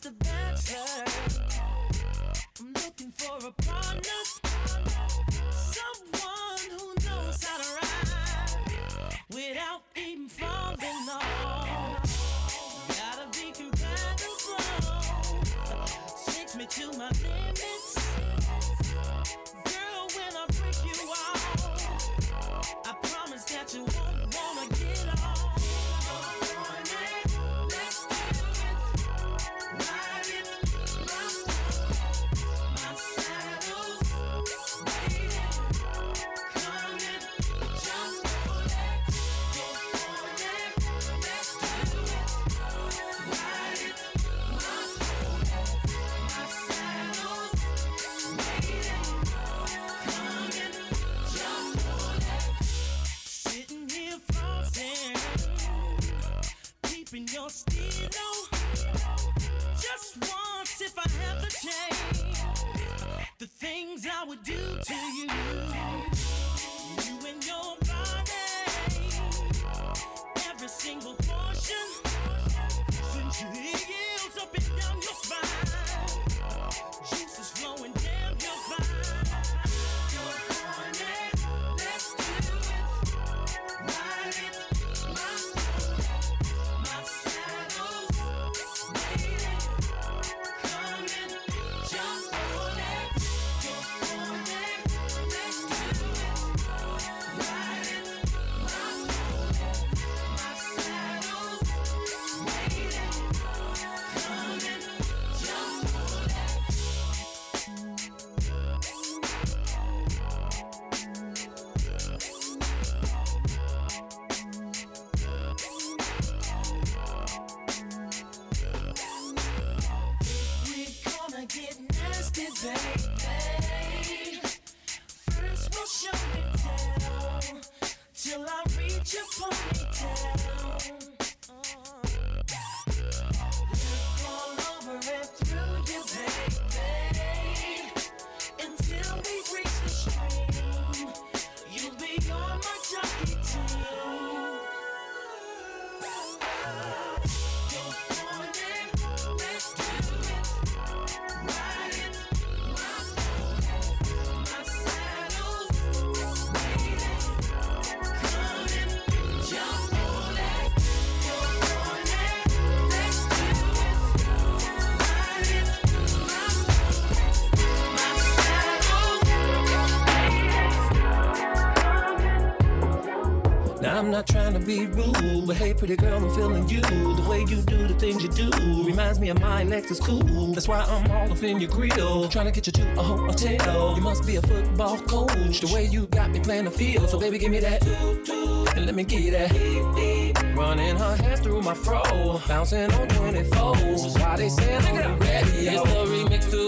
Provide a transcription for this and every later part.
just a bachelor. I'm looking for a partner. Not trying to be rude, but hey, pretty girl, I'm feeling you. The way you do the things you do reminds me of my Lexus cool. That's why I'm all up in your grill, trying to get you to a hotel. You must be a football coach, the way you got me playing the field. So baby, give me that, and let me get that. Running her hands through my fro, bouncing on 24s. Why they say I'm ready? It's the remix to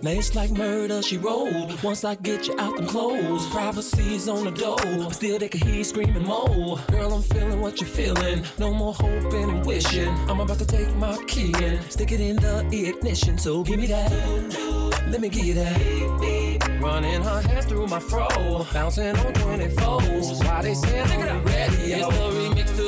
Now it's like murder, she wrote. Once I get you out them clothes, privacy's on the door. Still, they can hear you screaming more. Girl, I'm feeling what you're feeling. No more hoping and wishing. I'm about to take my key and stick it in the ignition. So give me that. Let me get that. Running her hands through my fro, bouncing on 24s. Why they say I'm ready? It's the remix to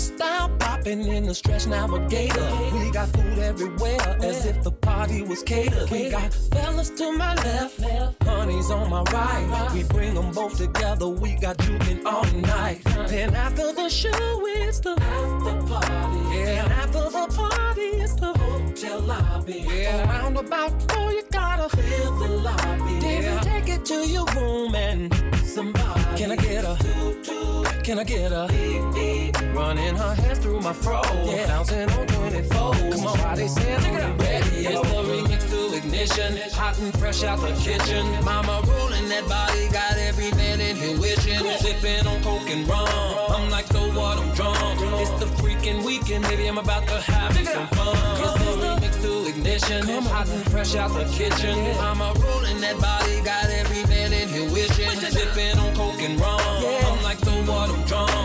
Crystal popping in the stretch navigator. We got food everywhere, as if the party was catered. We got fellas to my left, honey's on my right. We bring them both together. We got juking all night. Then after the show, it's the after party. And after the party, it's the hotel lobby. Yeah, around about four, you gotta fill the lobby. Then yeah. take it to your room and somebody. Can I get a? Can I get a? Running her hands through my fro. Yeah, bouncing on 24. Come on, why they say I'm ready? It's the ignition. Hot and fresh out the kitchen. Mama rolling that body, got every man in here wishing. Sipping on coke and rum. I'm like, so what? I'm drunk. It's the freaking weekend, baby. I'm about to have some fun. Cause it's the mix to ignition. Hot and fresh out the kitchen. Mama rolling that body, got every man in here wishing. Sipping on coke and rum. I'm like, so what? I'm drunk.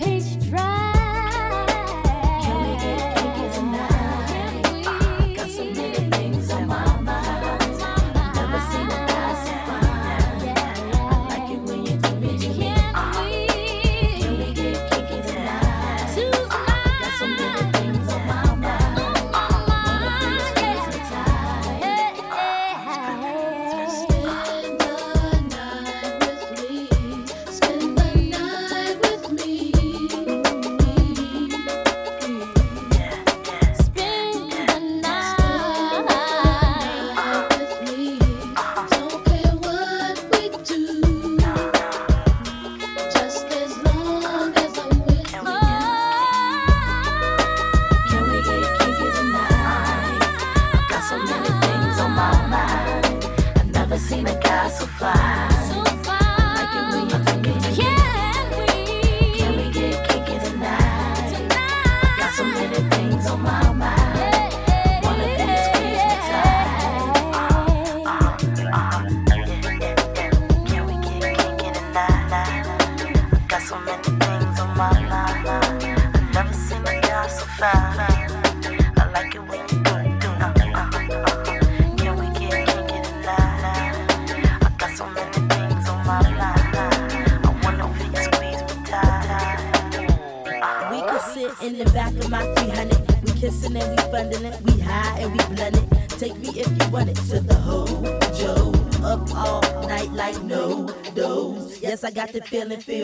page drive. I feeling,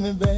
me, baby.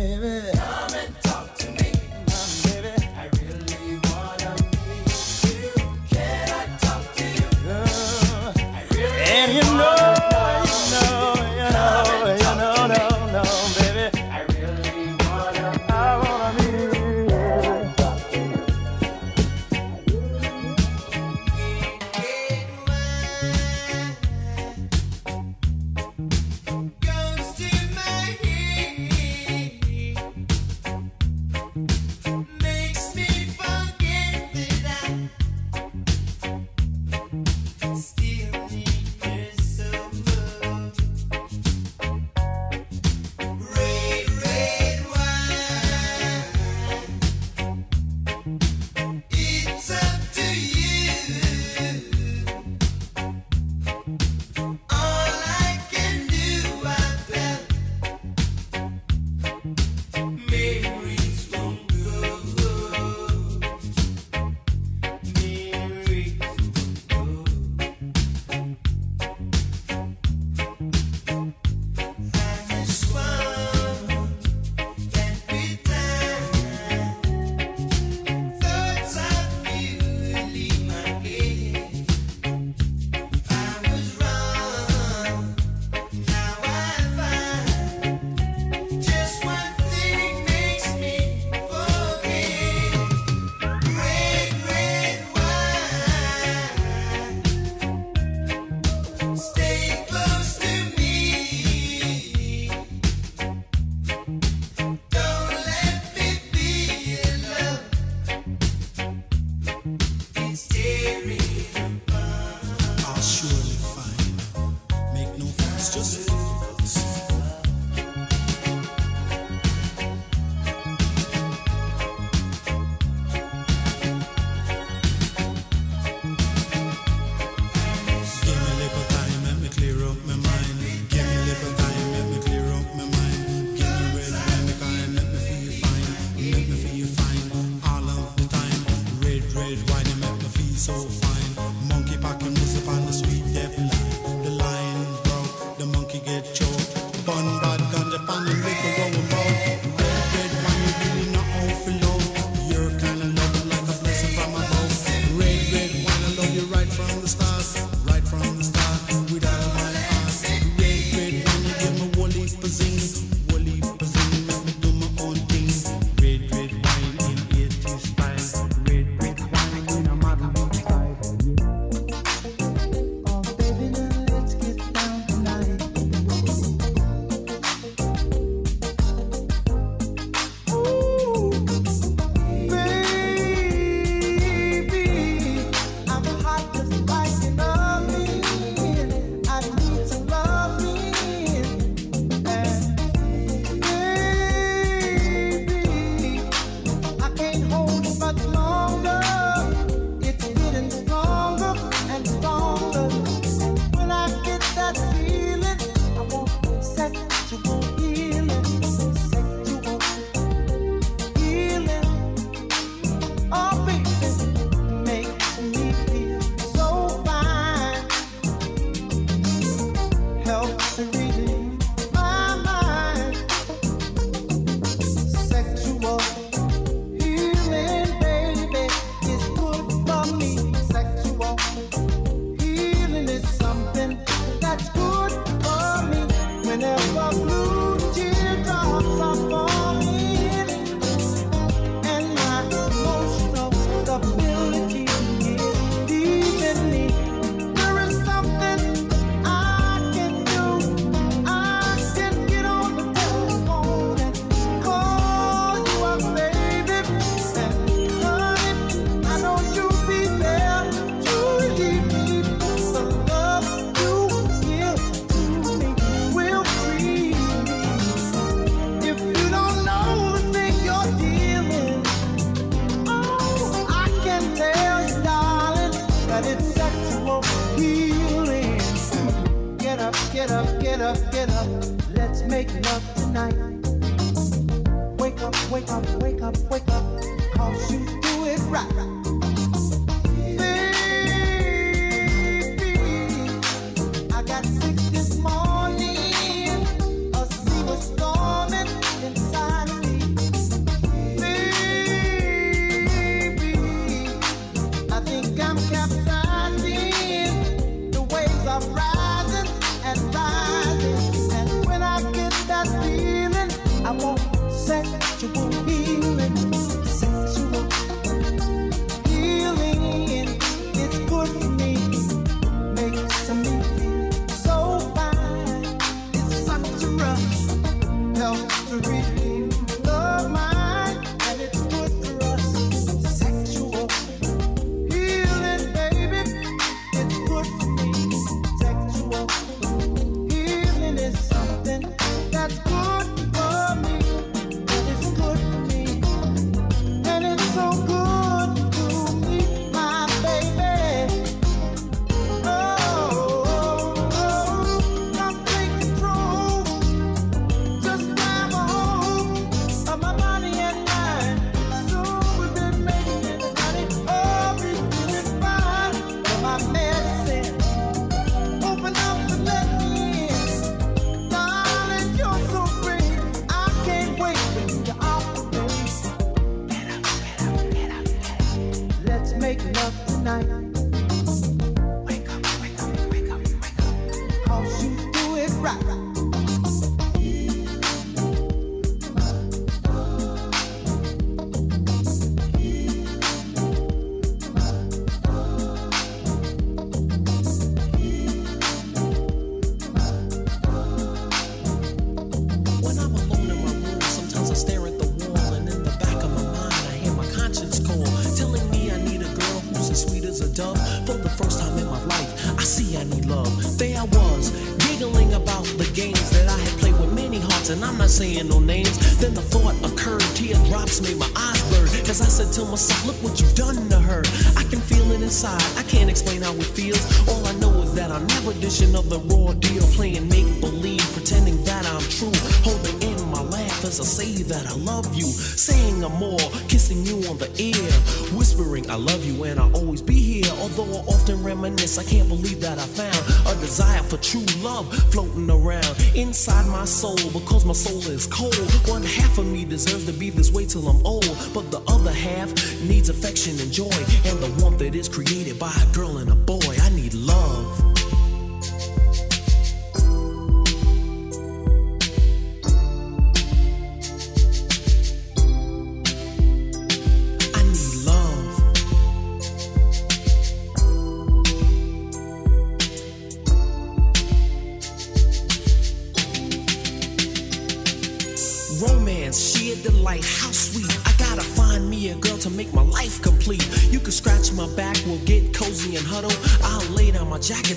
love floating around inside my soul because my soul is cold. One half of me deserves to be this way till I'm old, but the other half needs affection and joy and the warmth that is created by a girl and a boy. I need love.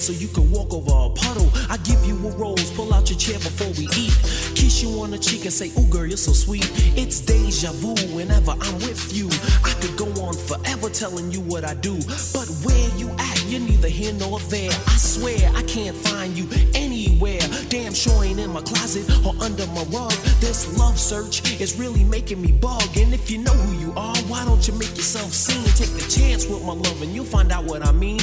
so you can walk over a puddle. I give you a rose, pull out your chair before we eat. Kiss you on the cheek and say, Ooh, girl, you're so sweet. It's deja vu whenever I'm with you. I could go on forever telling you what I do, but where you at, you're neither here nor there. I swear I can't find you anywhere. Damn sure ain't in my closet or under my rug. This love search is really making me bug. And if you know who you are, why don't you make yourself seen? Take a chance with my love and you'll find out what I mean.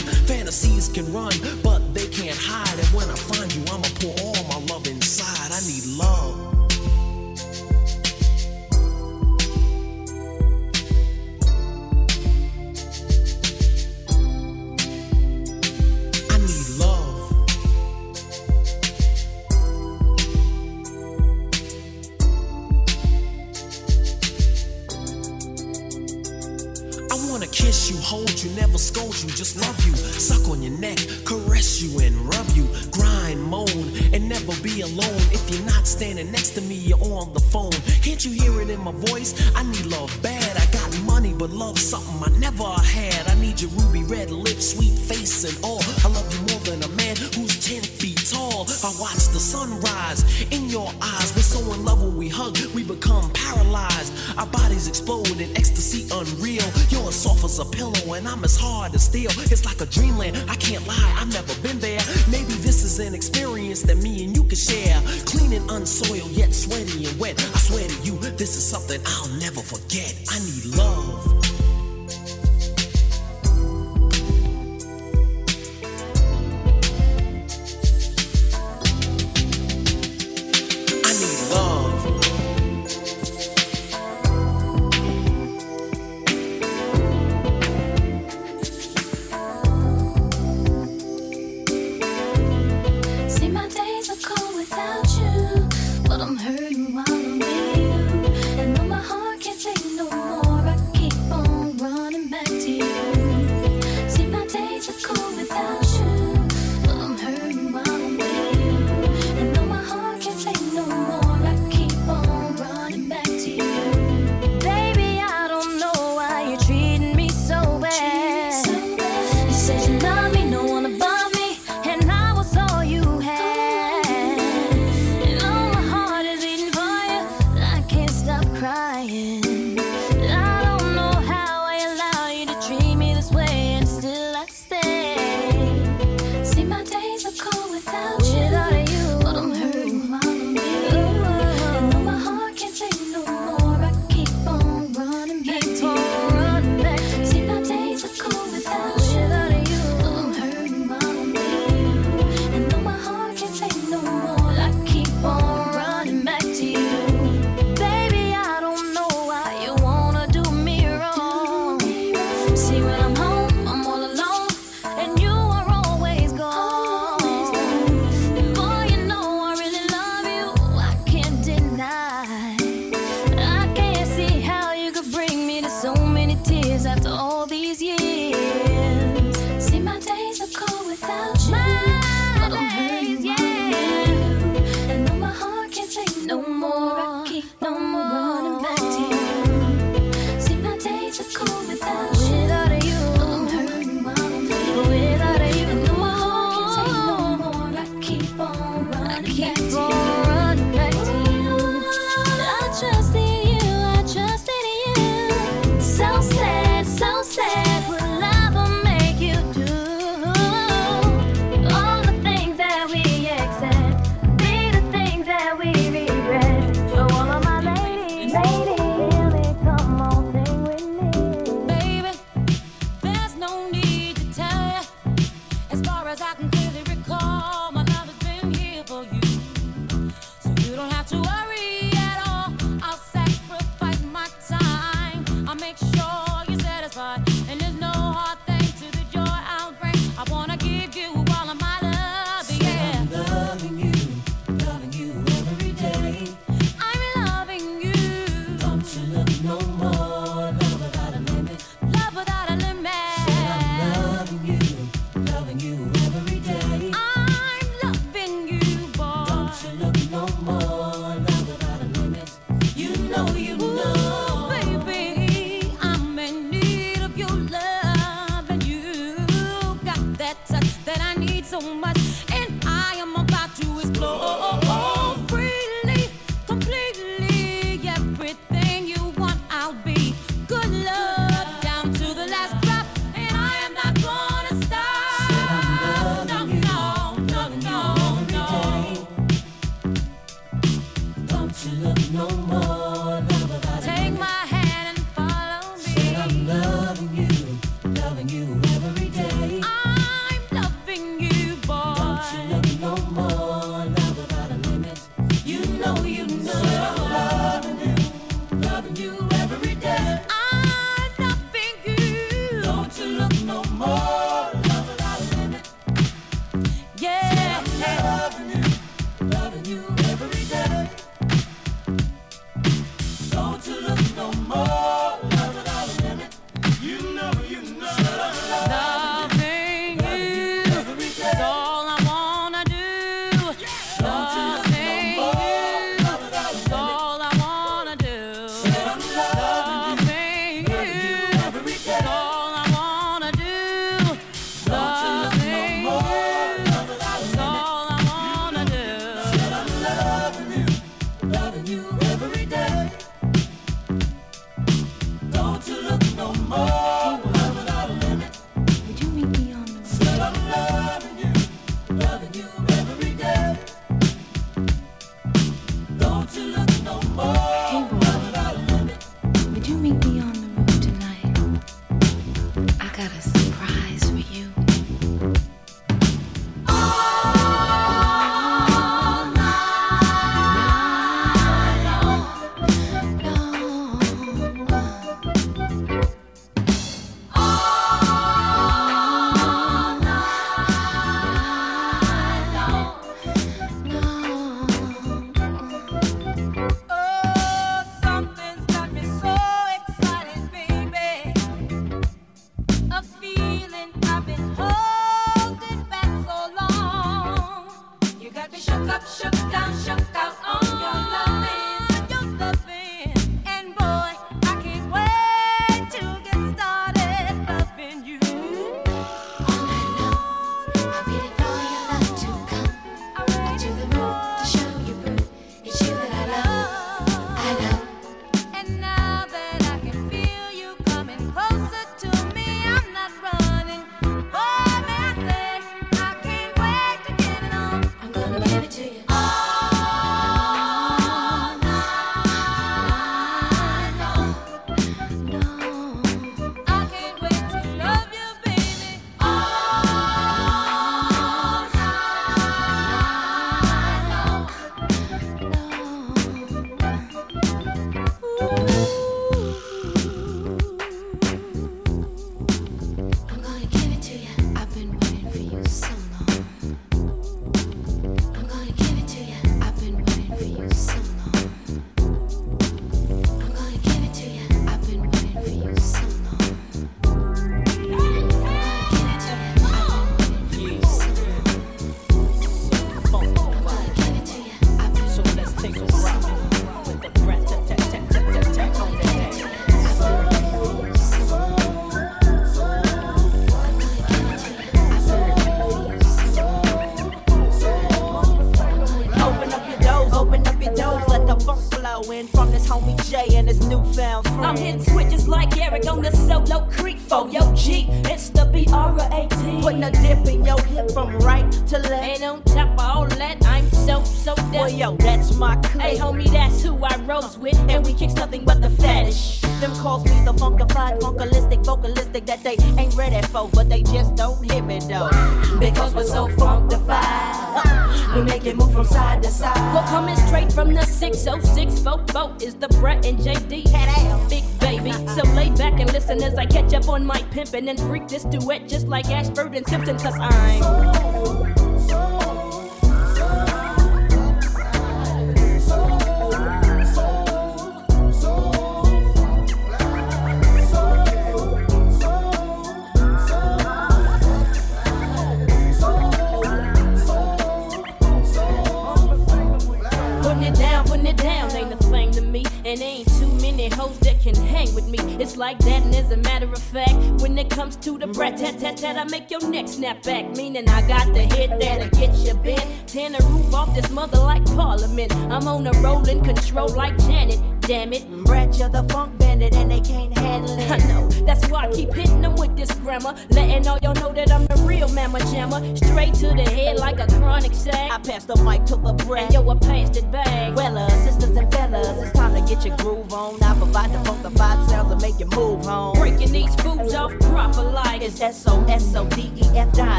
This duet just like Ashford and Simpson, cause I'm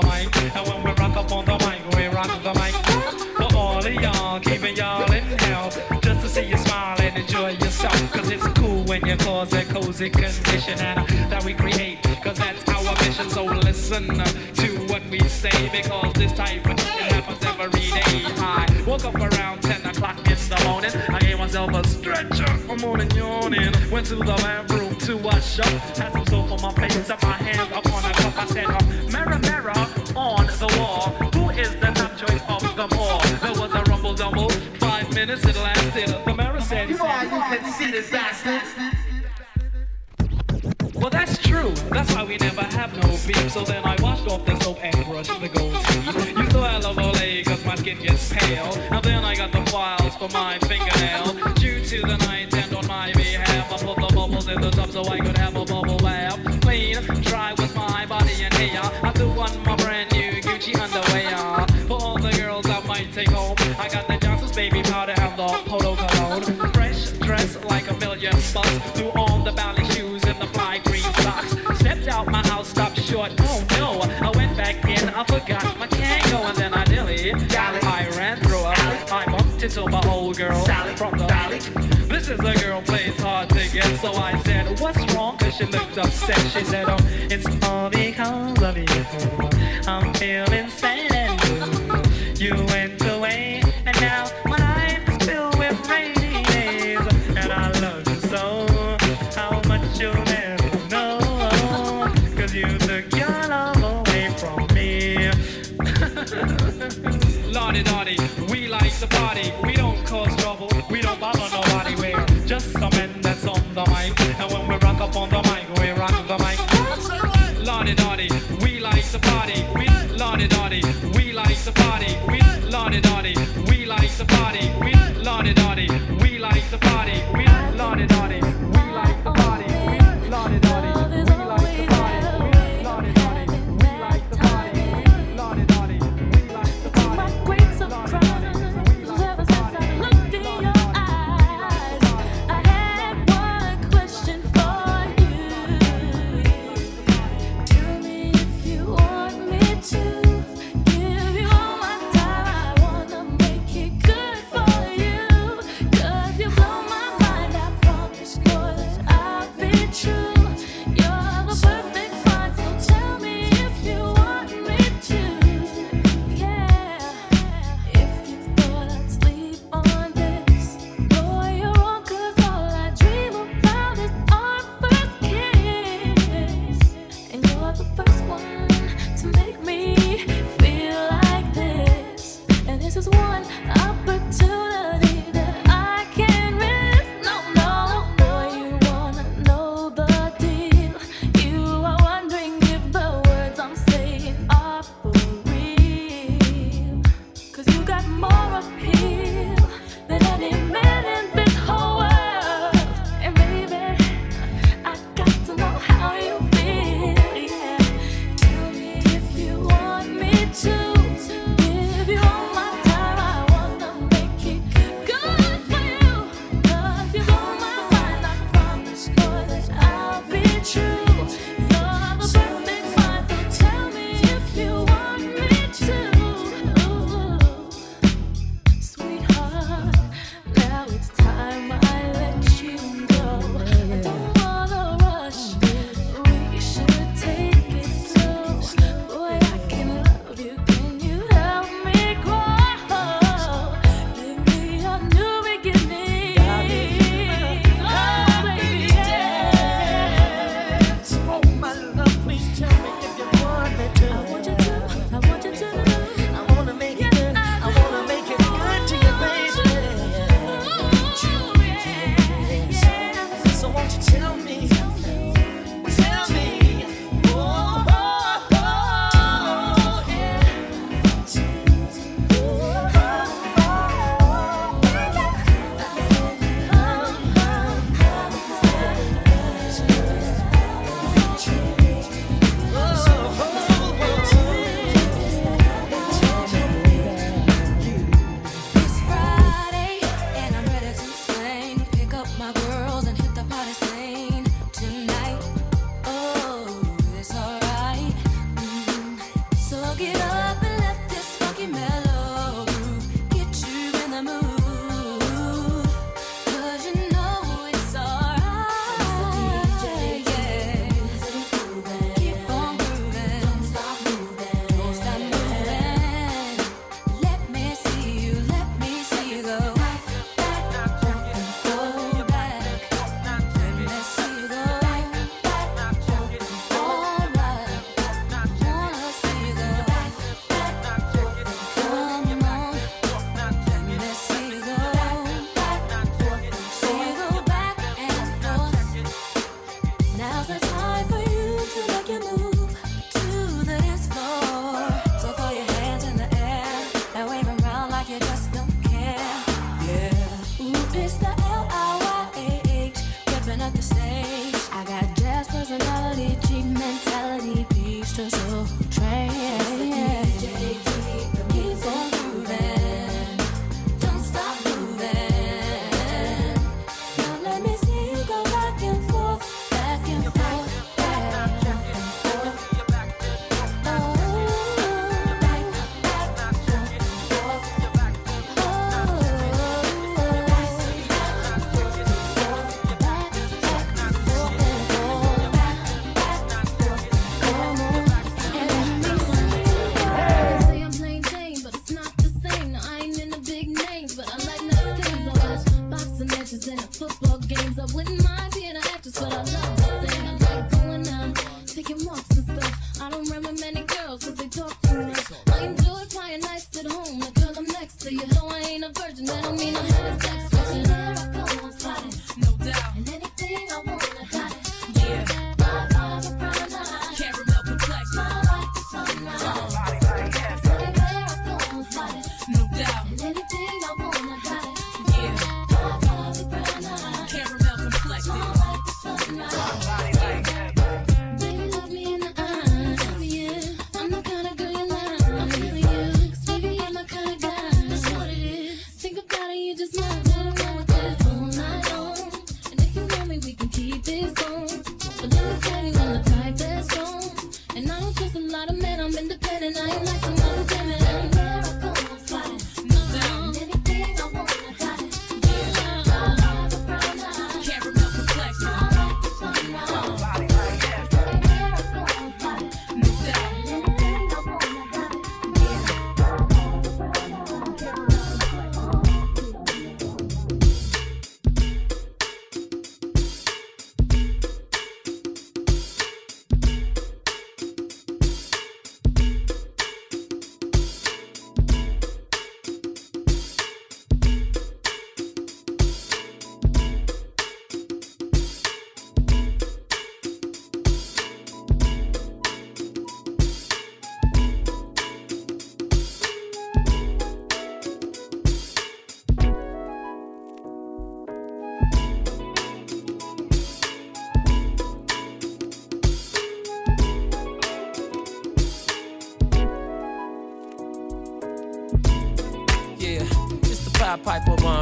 the mic. And when we rock up on the mic, we rock the mic. For all of y'all, keeping y'all in hell. Just to see you smile and enjoy yourself. Cause it's cool when you cause a cozy condition and, uh, that we create. Cause that's our mission. So listen uh, to what we say. Because this type of thing happens every day. I woke up around 10 o'clock in the morning. I gave myself a stretcher. I'm on yawning. Went to the bathroom to wash up. Had some soap on my face. Set my hands up on a cup. I said, uh, Merriment. sinner, last sinner. Romero said, You know how you conceited bastard. Well, that's true. That's why we never have no beef. So then I washed off the soap and brushed the gold teeth. You know I love Olay, cause my skin gets pale. And then I got the files for my fingernail. she looked upset. She said, Oh, it's all because of you. I'm feeling sad and blue. You went away, and now my life is filled with rainy days. And I love you so. How much you'll never know. Cause you took your love away from me. Lordy, Lordy, we like the party. party. We We like the party. We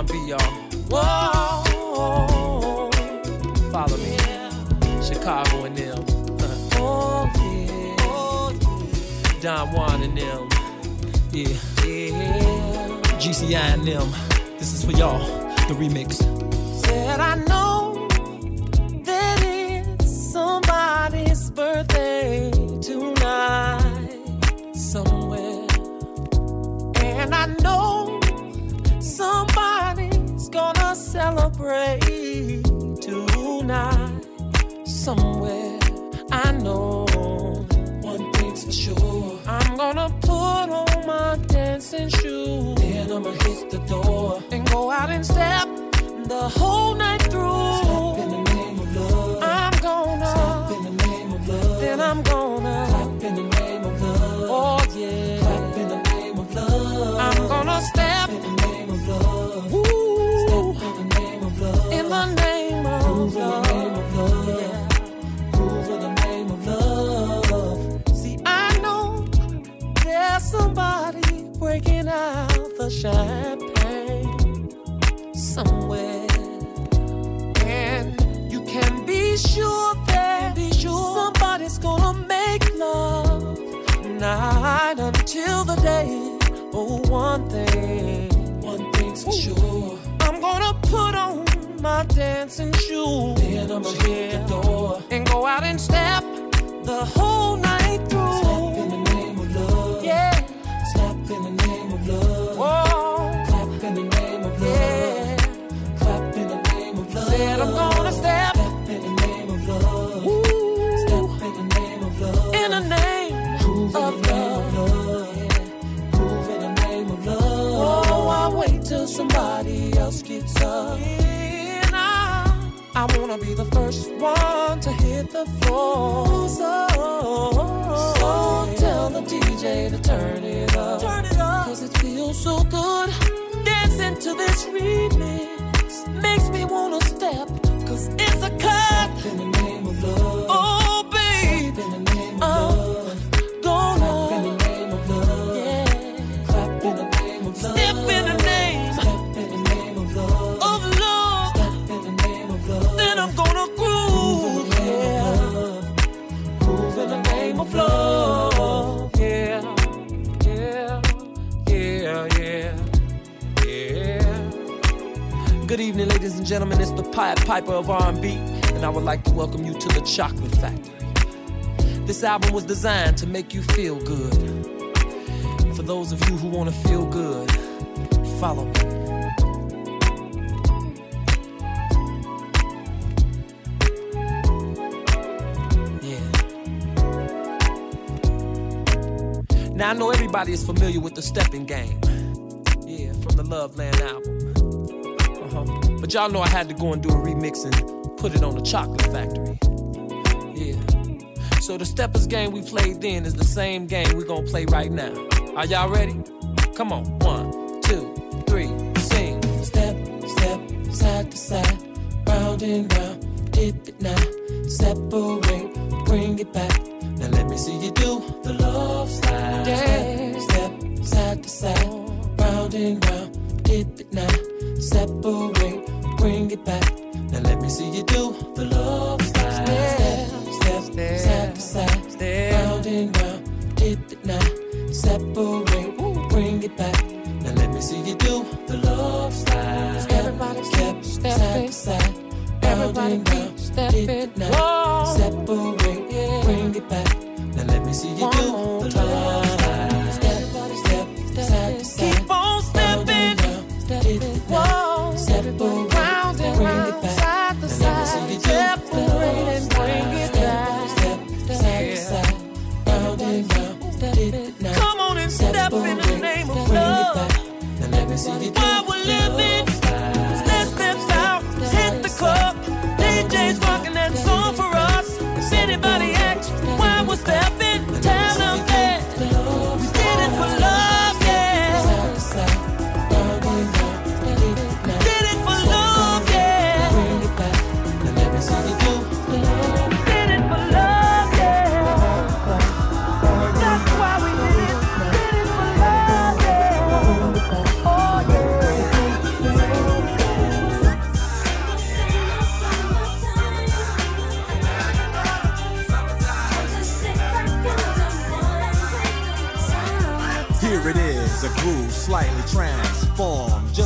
Piper celebrate tonight somewhere. I know one thing's for sure. I'm gonna put on my dancing shoes. Then I'ma hit the door and go out and step the whole night through. Step in the name of love. I'm gonna step in the name of love. Then I'm gonna out champagne somewhere. And you can be sure that be sure somebody's gonna make love night until the day. Oh, one thing, one thing's for sure. I'm gonna put on my dancing shoes. Then I'ma hit the door and go out and step the whole night through. Step in the name of love. Yeah. Step in the name of love. Gets up. And I, I wanna be the first one to hit the floor. So, so tell the DJ to turn it up. Turn it up. Cause it feels so good. Dancing to this remix makes me wanna step. Cause it's a cut. in the name of love. Good evening, ladies and gentlemen. It's the Pied Piper of R&B, and I would like to welcome you to the Chocolate Factory. This album was designed to make you feel good. For those of you who want to feel good, follow me. Now I know everybody is familiar with the stepping game. Yeah, from the Love Land album. But y'all know I had to go and do a remix and put it on the Chocolate Factory. Yeah. So the steppers game we played then is the same game we gonna play right now. Are y'all ready? Come on, one, two, three, sing. Step, step, side to side, round and round, dip it now, separate, bring it back. Now let me see you do the love slide. Step, step, side to side, round and round, dip it now, separate, bring it back. Now let me see you do the love slide. Step, step, side to side, round and round, dip it now, separate, bring it back. Now let me see you do the love slide. Everybody step, step, side to side, everybody round, step it now, separate, bring it back. Now let me see you do the love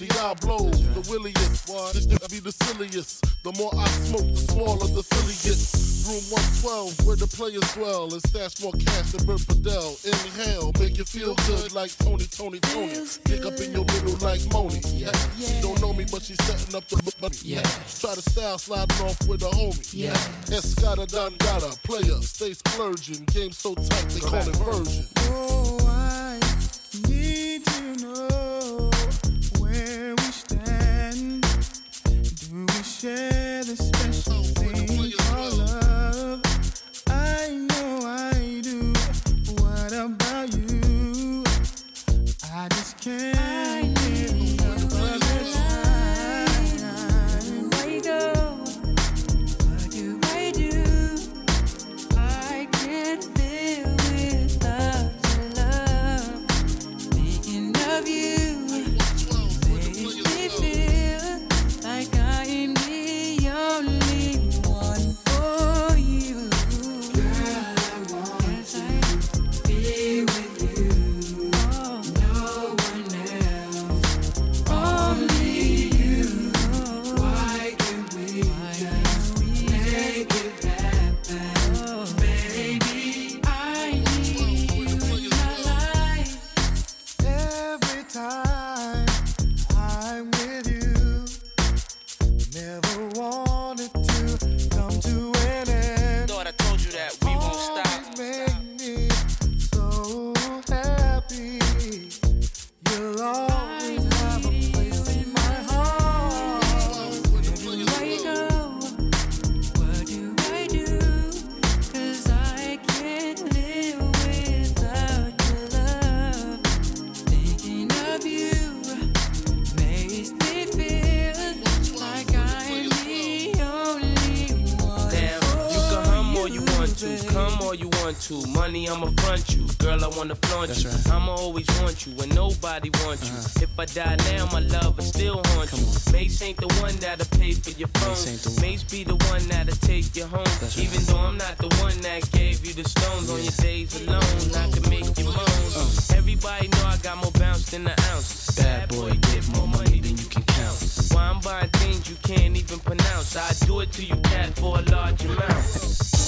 Diablo. The williest, this to be the silliest. The more I smoke, the smaller the silly gets. Room 112, where the players dwell and stash more cash than Bert Fidel. Inhale, make you feel good like Tony, Toni, Toné. Dig up in your middle like Moni. Yeah. She don't know me, but she's setting up the money. Yeah. Try to style sliding off with a homie. Yeah. Escada Dangada, player, stay splurging. Game so tight, they call it version. Oh, I need to know where we stand. Do we share the special thing called love? I know I do. What about you? I just can't flaunt you. I'ma always want you when nobody wants you. Uh-huh. If I die now, my love will still haunt you. Mase ain't the one that'll pay for your phone. Mase be the one that'll take you home. Even though I'm not the one that gave you the stones on your days alone, I can make you moan. Uh. Everybody know I got more bounce than an ounce. Bad boy, get more money than you can count. Why I'm buying things you can't even pronounce. I do it to you, cat, for a large amount.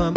I'm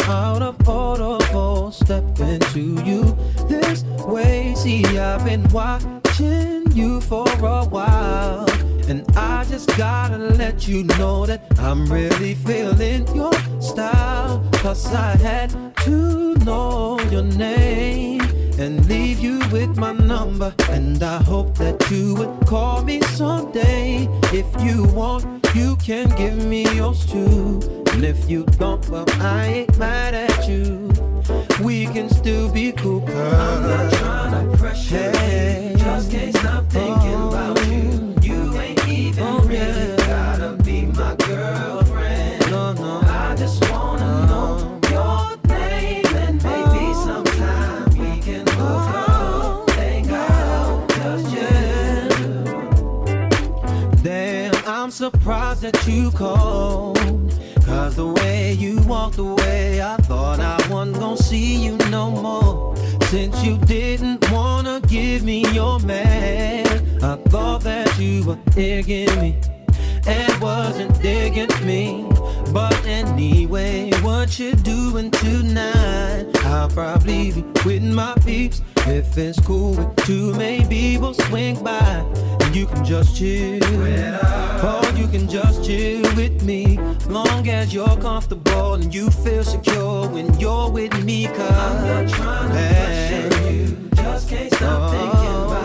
what you're doing tonight. I'll probably be with my peeps. If it's cool with you, maybe we'll swing by. And you can just chill. Or you can just chill with me. Long as you're comfortable and you feel secure when you're with me. Cause I'm not trying to pressure you. Just can't stop oh. thinking about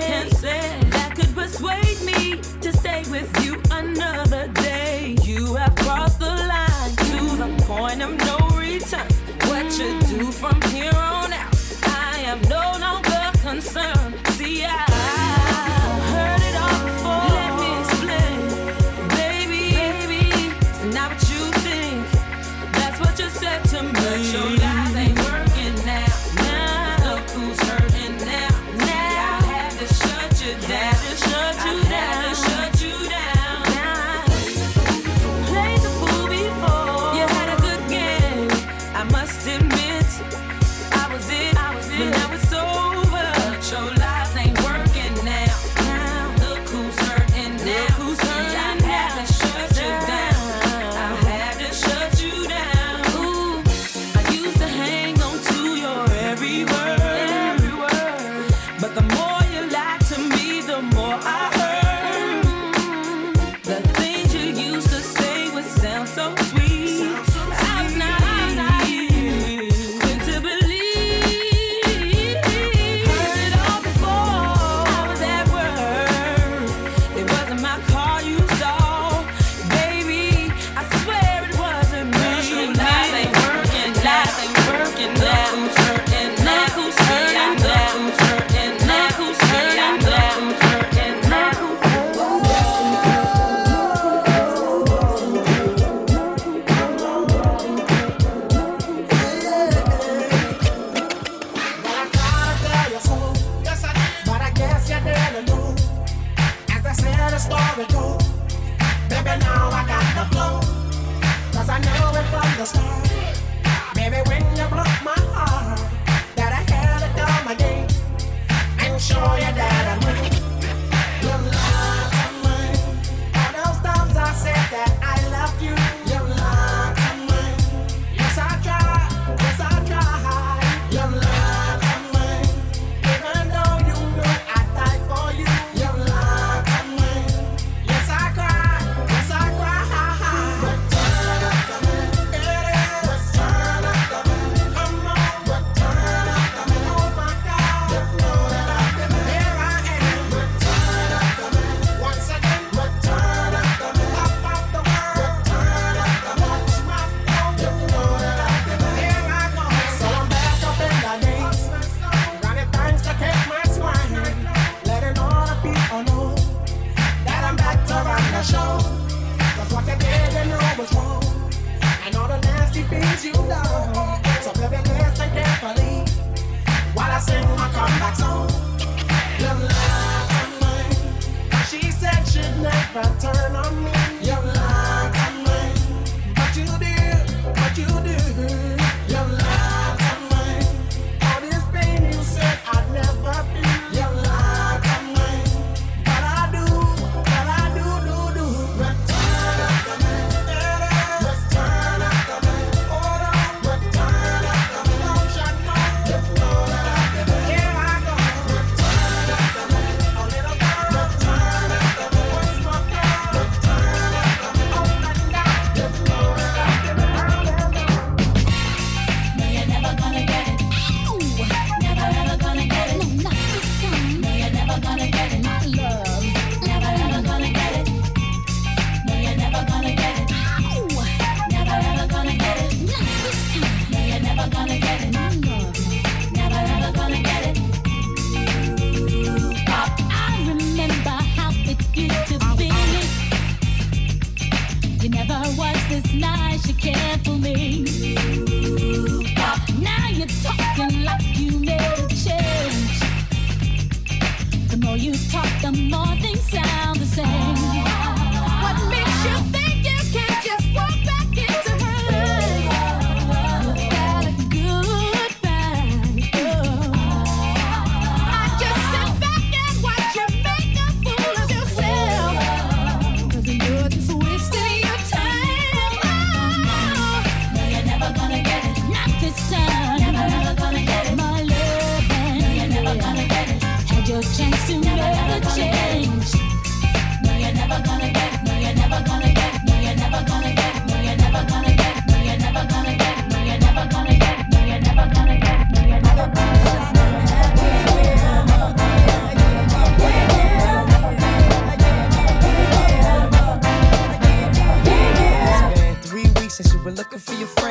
can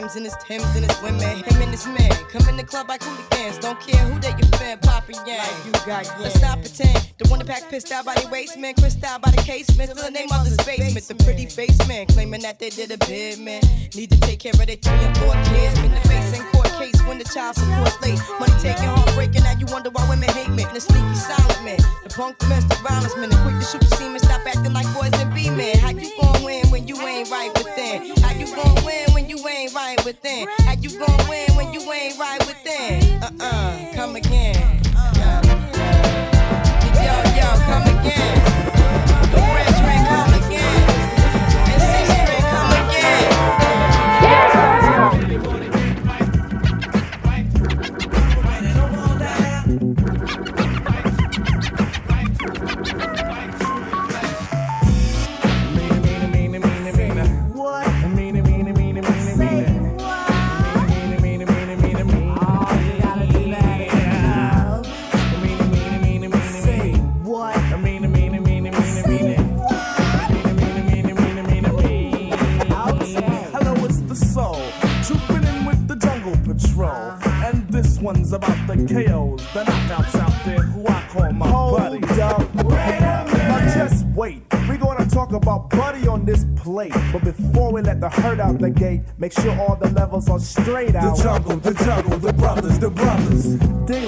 Rims and his Timbs and his women. Him and his men. come in the club like hooligans. Don't care who they your fan, Papa Yang. you got Let's not pretend. The one that pack pissed out by the waist, man. Crissed out by the casement. Still the name of this basement. The pretty face man claiming that they did a bid, man. Need to take care of their three and four kids. Been the face in court case when the child support late. Money taking, heartbreaking. Now you wonder why women hate men. The sneaky silent man. The punk domestic violence man. The quick to shoot the semen. Stop acting like boys and be men. How you gon' win when you ain't right within? How you gon' you ain't right within? How you gon' win when you ain't right within? Uh uh, come again. Uh. Yo, yo, come again. One's about the KOs, the knockouts out there who I call my buddy. Now just wait. We're gonna talk about buddy on this plate. But before we let the herd out the gate, make sure all the levels are straight out. The jungle, the jungle, the brothers, the brothers. De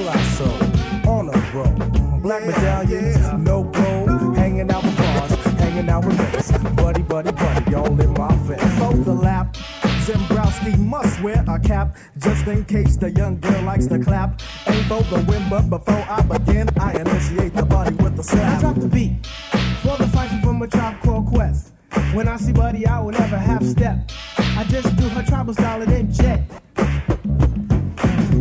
Zembrowski must wear a cap just in case the young girl likes to clap. Ain't for the win, but before I begin, I initiate the body with the slap. I drop the beat for the fight from a tribe called Quest. When I see Buddy, I will never half step. I just do her tribal style and then jet.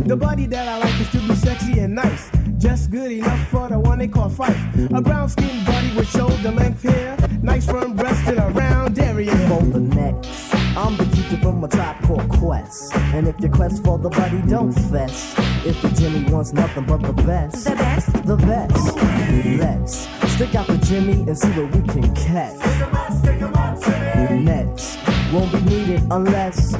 The buddy that I like is to be sexy and nice. Just good enough for the one they call Phife. A brown skinned buddy with shoulder length hair. Nice firm breast and a round area. For the next, I'm the from a tribe called Quest. And if your quest for the buddy, don't fess. If the Jimmy wants nothing but the best, the best, the best. Let's stick out the Jimmy and see what we can catch. Nets won't be needed unless.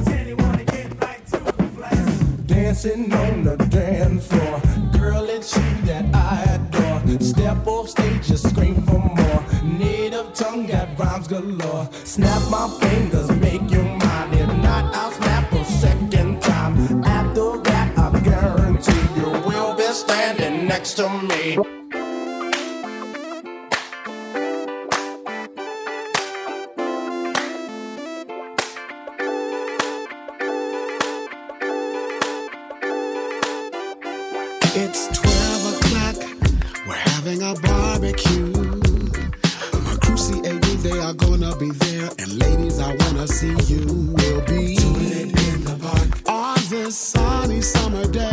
Dancing on the dance floor. Girl, it's you that I adore. Step off stage, just scream for more. Native tongue got rhymes galore. Snap my fingers, make next to me. It's 12 o'clock. We're having a barbecue. My crew CAD, they are gonna be there. And ladies, I wanna see you. We'll be doing it in the park on this sunny summer day.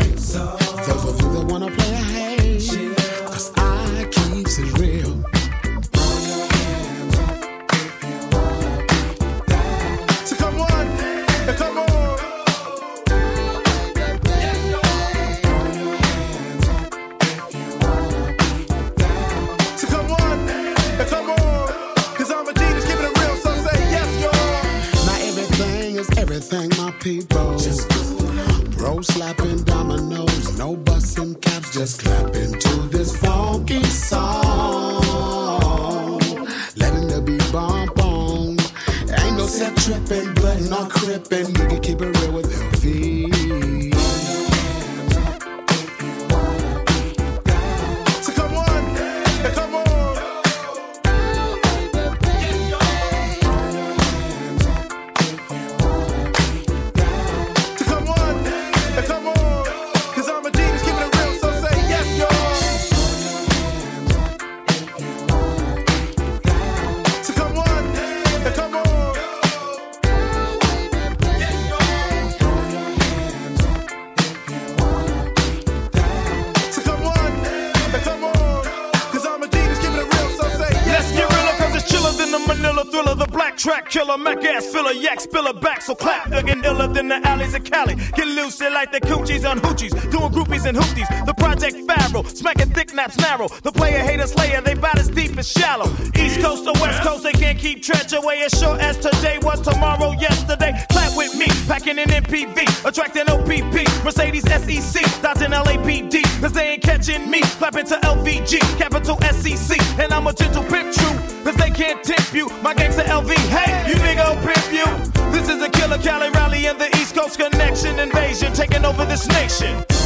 Those of you that wanna play hey, people. Bro slapping dominoes, no busting caps, just clapping to this funky song. Letting the beat bump on. Ain't no set tripping, but not crippin'. You can keep it real with LV. Manila thriller, the black track killer, Mac ass filler, yak spiller back, so clap, thuggin' iller than the alleys of Cali. Get loose like the coochies on hoochies, doing groupies and hooties. The Project Pharaoh, smacking thick naps narrow. The player hater slayer, they bout as deep as shallow. East Coast or West Coast, they can't keep trench away as sure as today was tomorrow, yesterday. Clap with me, packing an MPV, attracting OPP, Mercedes SEC, dodging LAPD, cause they ain't catching me. Clapping to LVG, capital SEC, and I'm a gentle pimp true, cause they can't tip you. My gangster LV, hey, you nigga will pimp you. This is a killer Cali rally and the East Coast connection invasion taking over this nation.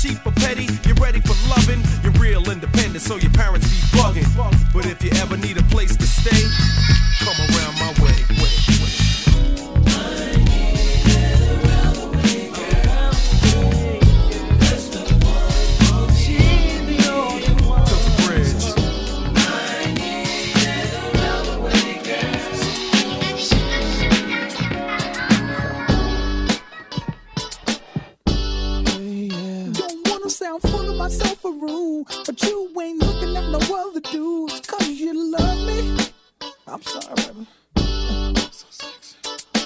cheap or petty, you're ready for loving. You're real independent, so your parents be bugging. But if you ever need a place to stay, come around my way. Myself or rude, but you ain't looking at no other dudes. Cause you love me. I'm sorry, baby.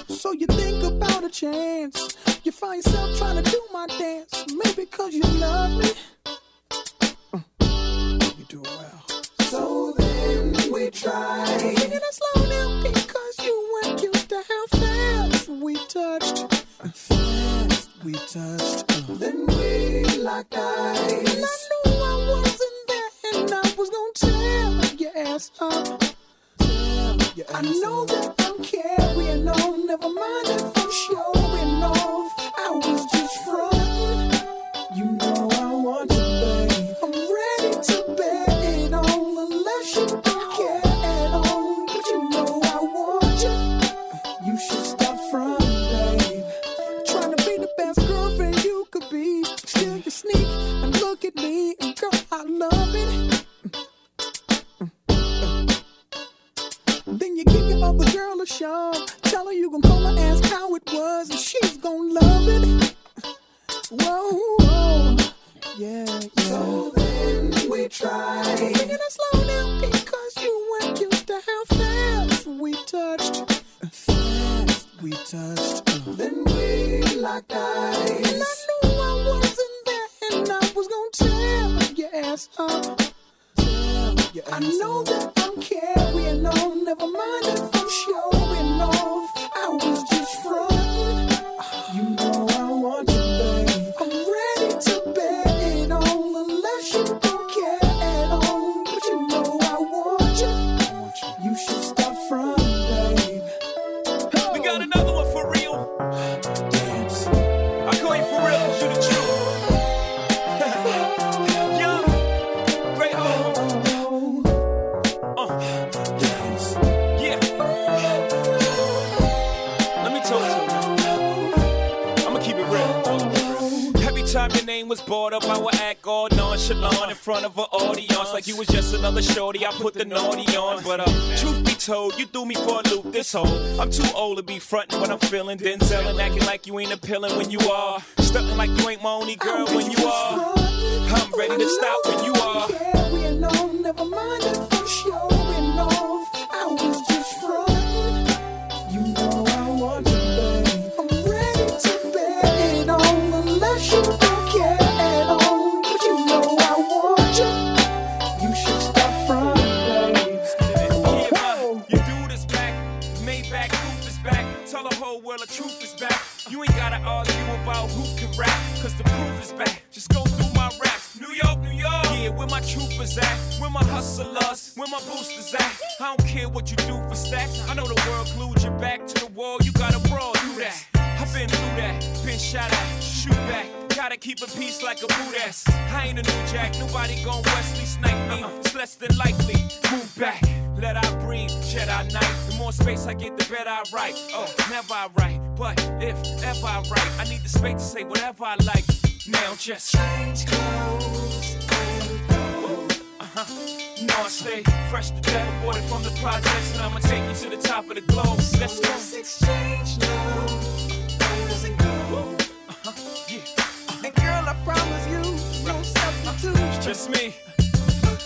So you think about a chance. You find yourself trying to do my dance. Maybe cause you love me. Jedi Knight. The more space I get, the better I write. Oh, never I write, but if ever I write, I need the space to say whatever I like. Now just change clothes. Uh-huh. No, I stay fresh to death, aborted from the projects, and I'ma take you to the top of the globe. Let's go. exchange now. Where does it go? And girl, I promise you, no substitute. It's just me.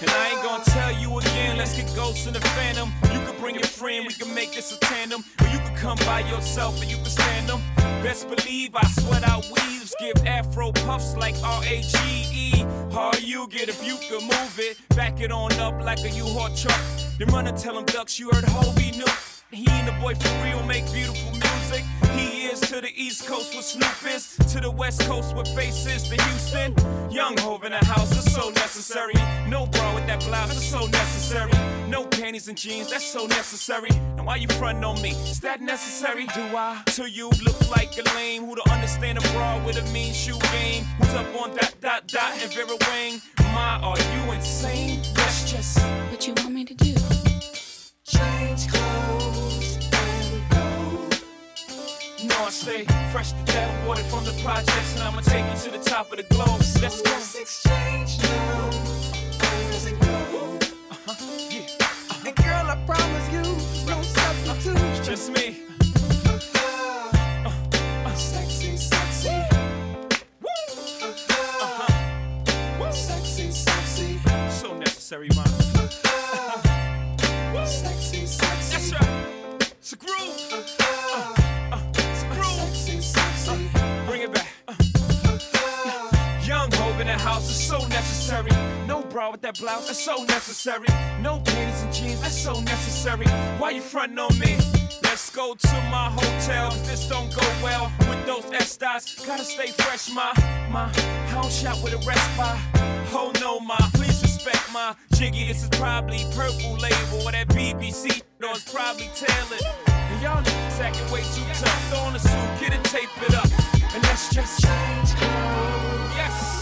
And I ain't gonna tell you again, let's get ghosts in the phantom. You can bring your friend, we can make this a tandem. Or you can come by yourself and you can stand them. Best believe I sweat out weaves, give afro puffs like R-A-G-E. Hard you get if you can move it. Back it on up like a U-Haul truck. Then run and tell them ducks you heard Hobie knew. He and the boy for real make beautiful music. He is to the East Coast with Snoop is, to the West Coast with faces to Houston. Young Hov in the house is so necessary. No bra with that blouse is so necessary. No panties and jeans, that's so necessary. And why you frontin' on me? Is that necessary? Do I? To you look like a lame who don't understand a bra with a mean shoe game. Who's up on dot dot dot and Vera Wang? My, are you insane? That's just what you want me to do. Change clothes and go. Know I stay fresh to death, aborted from the projects, and I'ma take you to the top of the globe. Let's go. Let's exchange now. Where does it go? Uh-huh. And girl, I promise you, no substitute. It's just me. Uh-huh. Sexy, sexy. Uh-huh. Sexy, sexy. So necessary, man. bra with that blouse, that's so necessary. No panties and jeans, that's so necessary. Why you frontin' on me? Let's go to my hotel, this don't go well with those Estas. Gotta stay fresh, my, my, I don't shop with a respite. Oh no, my, please respect my jiggy. This is probably purple label or that BBC, no, it's probably tailored. And y'all niggas acting way too tough. Throw on a suit, get it, tape it up, and let's just change. Yes.